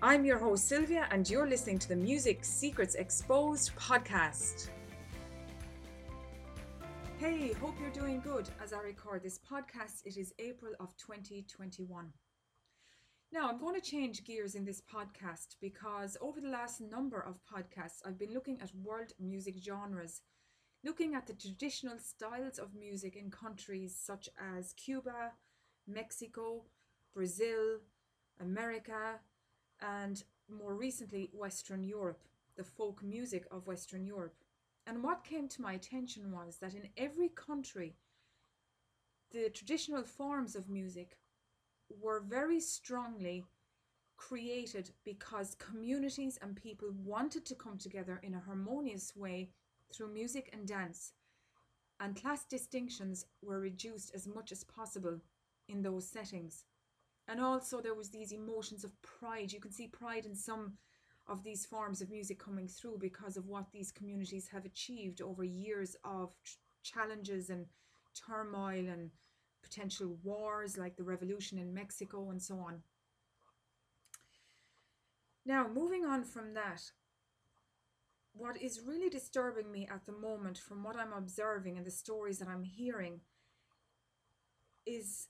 I'm your host, Sylvia, and you're listening to the Music Secrets Exposed podcast. Hey, hope you're doing good as I record this podcast. It is April of 2021. Now, I'm going to change gears in this podcast because over the last number of podcasts, I've been looking at world music genres, looking at the traditional styles of music in countries such as Cuba, Mexico, Brazil, America, and more recently Western Europe, the folk music of Western Europe. And what came to my attention was that in every country, the traditional forms of music were very strongly created because communities and people wanted to come together in a harmonious way through music and dance. And class distinctions were reduced as much as possible in those settings and also there was these emotions of pride you can see pride in some of these forms of music coming through because of what these communities have achieved over years of challenges and turmoil and potential wars like the revolution in Mexico and so on. Now, moving on from that, what is really disturbing me at the moment from what I'm observing and the stories that I'm hearing is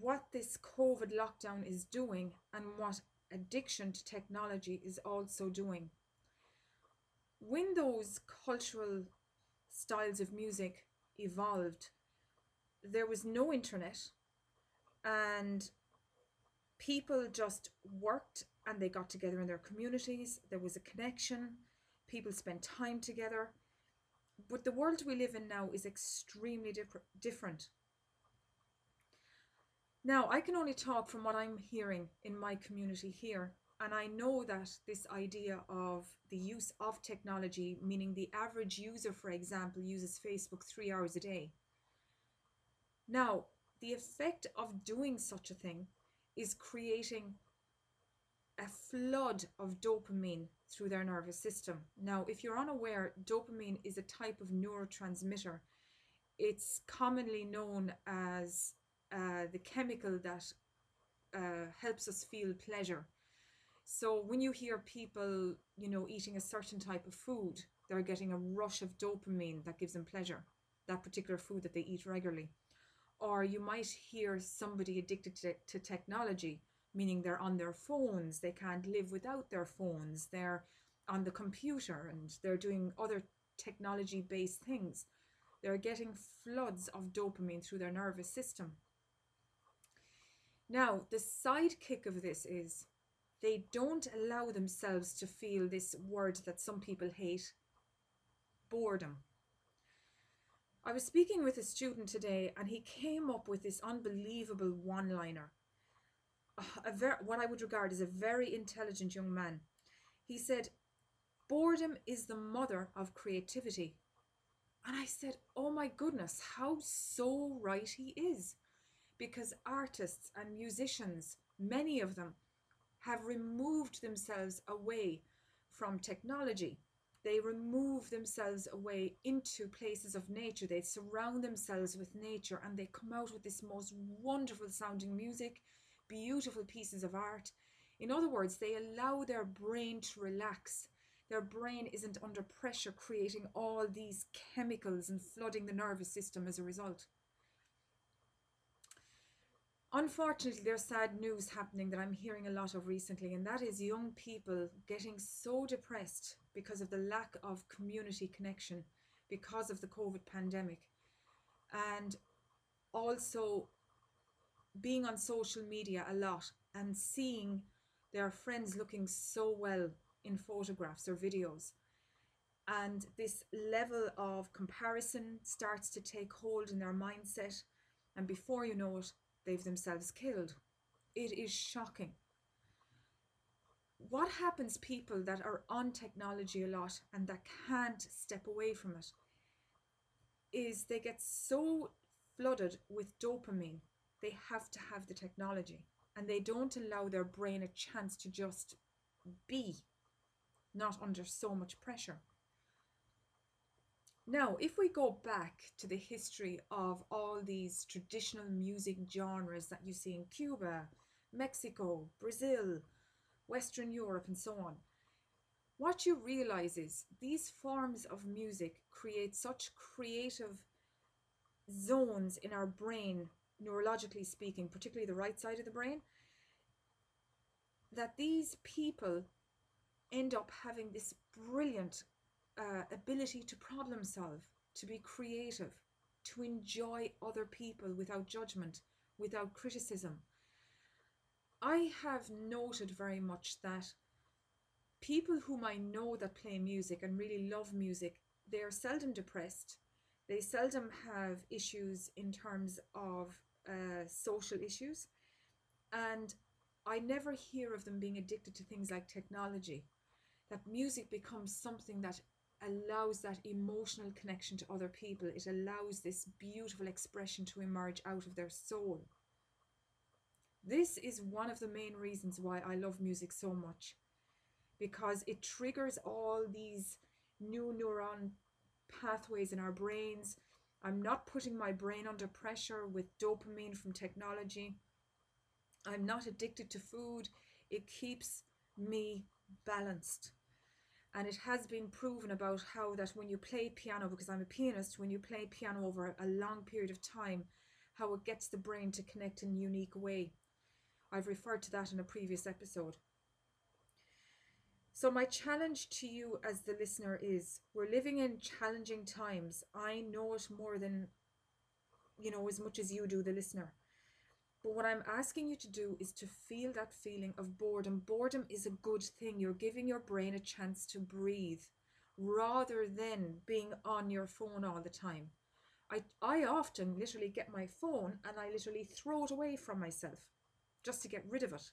what this COVID lockdown is doing and what addiction to technology is also doing. When those cultural styles of music evolved, there was no internet and people just worked and they got together in their communities. There was a connection, people spent time together. But the world we live in now is extremely diff- different. Now, I can only talk from what I'm hearing in my community here. And I know that this idea of the use of technology, meaning the average user, for example, uses Facebook three hours a day. Now, the effect of doing such a thing is creating a flood of dopamine through their nervous system. Now, if you're unaware, dopamine is a type of neurotransmitter. It's commonly known as uh, the chemical that uh, helps us feel pleasure. So when you hear people, you know, eating a certain type of food, they're getting a rush of dopamine that gives them pleasure, that particular food that they eat regularly. Or you might hear somebody addicted to, to technology, meaning they're on their phones, they can't live without their phones, they're on the computer and they're doing other technology based things. They're getting floods of dopamine through their nervous system. Now, the sidekick of this is they don't allow themselves to feel this word that some people hate boredom. I was speaking with a student today and he came up with this unbelievable one liner. What I would regard as a very intelligent young man. He said, Boredom is the mother of creativity. And I said, Oh my goodness, how so right he is because artists and musicians, many of them, have removed themselves away from technology. They remove themselves away into places of nature. They surround themselves with nature and they come out with this most wonderful sounding music, beautiful pieces of art. In other words, they allow their brain to relax. Their brain isn't under pressure, creating all these chemicals and flooding the nervous system as a result. Unfortunately, there's sad news happening that I'm hearing a lot of recently, and that is young people getting so depressed because of the lack of community connection because of the COVID pandemic. And also being on social media a lot and seeing their friends looking so well in photographs or videos. And this level of comparison starts to take hold in their mindset. And before you know it, they've themselves killed. It is shocking. What happens people that are on technology a lot and that can't step away from it is they get so flooded with dopamine, they have to have the technology and they don't allow their brain a chance to just be, not under so much pressure. Now, if we go back to the history of all these traditional music genres that you see in Cuba, Mexico, Brazil, Western Europe, and so on, what you realize is these forms of music create such creative zones in our brain, neurologically speaking, particularly the right side of the brain, that these people end up having this brilliant uh, ability to problem solve, to be creative, to enjoy other people without judgment, without criticism. I have noted very much that people whom I know that play music and really love music, they are seldom depressed. They seldom have issues in terms of uh, social issues. And I never hear of them being addicted to things like technology. That music becomes something that allows that emotional connection to other people. It allows this beautiful expression to emerge out of their soul. This is one of the main reasons why I love music so much because it triggers all these new neuron pathways in our brains. I'm not putting my brain under pressure with dopamine from technology. I'm not addicted to food. It keeps me balanced and it has been proven about how that when you play piano because i'm a pianist when you play piano over a long period of time how it gets the brain to connect in a unique way. I've referred to that in a previous episode. So my challenge to you as the listener is we're living in challenging times. I know it more than you know as much as you do the listener but what I'm asking you to do is to feel that feeling of boredom. Boredom is a good thing. You're giving your brain a chance to breathe rather than being on your phone all the time. I, I often literally get my phone and I literally throw it away from myself just to get rid of it.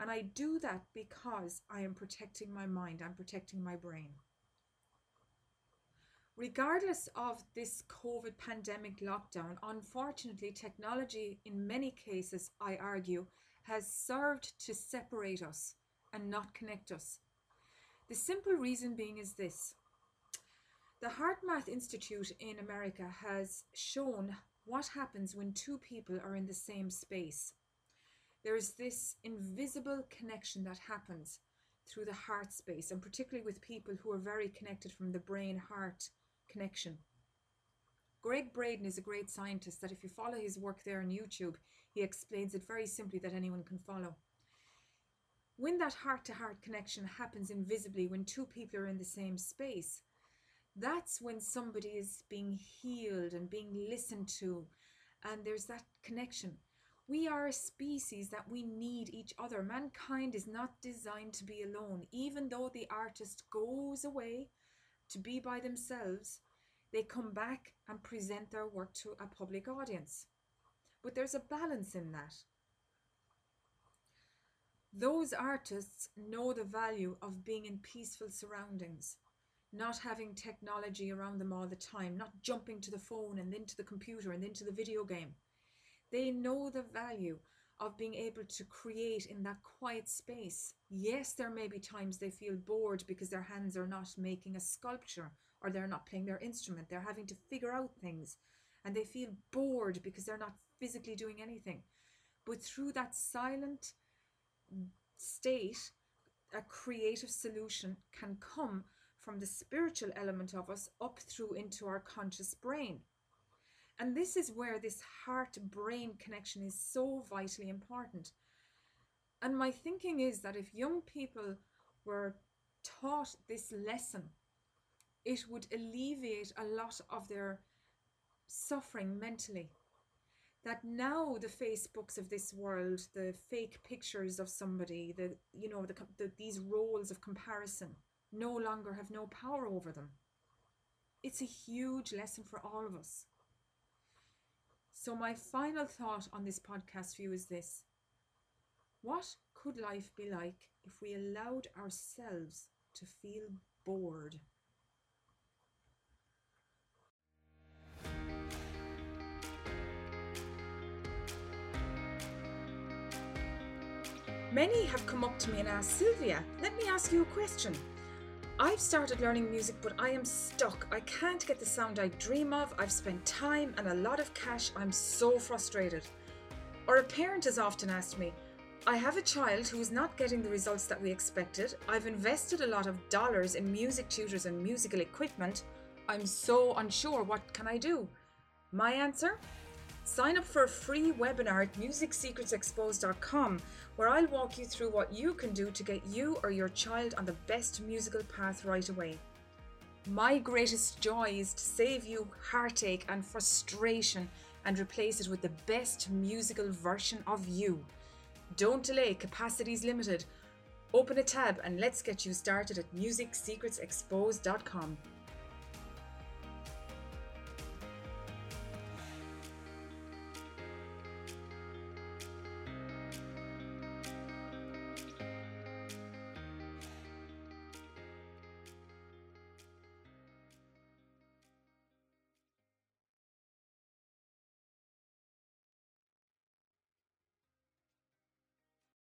And I do that because I am protecting my mind, I'm protecting my brain regardless of this COVID pandemic lockdown, unfortunately, technology in many cases, I argue, has served to separate us and not connect us. The simple reason being is this the HeartMath Institute in America has shown what happens when two people are in the same space. There is this invisible connection that happens through the heart space, and particularly with people who are very connected from the brain heart connection. Gregg Braden is a great scientist that if you follow his work there on YouTube, he explains it very simply that anyone can follow. When that heart to heart connection happens invisibly when two people are in the same space, that's when somebody is being healed and being listened to, and there's that connection. We are a species that we need each other. Mankind is not designed to be alone. Even though the artist goes away to be by themselves, they come back and present their work to a public audience. But there's a balance in that. Those artists know the value of being in peaceful surroundings, not having technology around them all the time, not jumping to the phone and then to the computer and then to the video game. They know the value of being able to create in that quiet space. Yes, there may be times they feel bored because their hands are not making a sculpture or they're not playing their instrument. They're having to figure out things and they feel bored because they're not physically doing anything. But through that silent state, a creative solution can come from the spiritual element of us up through into our conscious brain. And this is where this heart brain connection is so vitally important. And my thinking is that if young people were taught this lesson, it would alleviate a lot of their suffering mentally. That now the Facebooks of this world, the fake pictures of somebody, the you know the, the these roles of comparison, no longer have no power over them. It's a huge lesson for all of us. So, my final thought on this podcast view is this What could life be like if we allowed ourselves to feel bored? Many have come up to me and asked, Sylvia, let me ask you a question. I've started learning music, but I am stuck. I can't get the sound I dream of. I've spent time and a lot of cash. I'm so frustrated. Or a parent has often asked me, I have a child who is not getting the results that we expected. I've invested a lot of dollars in music tutors and musical equipment. I'm so unsure. What can I do? My answer? Sign up for a free webinar at musicsecretsexposed.com where I'll walk you through what you can do to get you or your child on the best musical path right away. My greatest joy is to save you heartache and frustration and replace it with the best musical version of you. Don't delay, capacity is limited. Open a tab and let's get you started at musicsecretsexposed.com.